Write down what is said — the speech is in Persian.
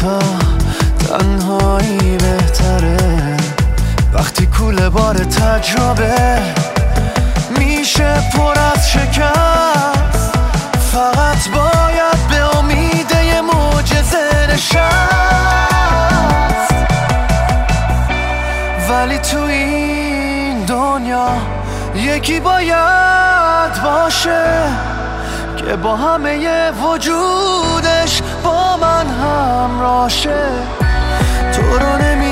تا تنهایی بهتره وقتی کوله بار تجربه میشه پر از شکست فقط باید به امید یه معجزه نشست. ولی تو این دنیا یکی باید باشه. که با همه وجودش با من همراشه. تو رو نمی‌شناسم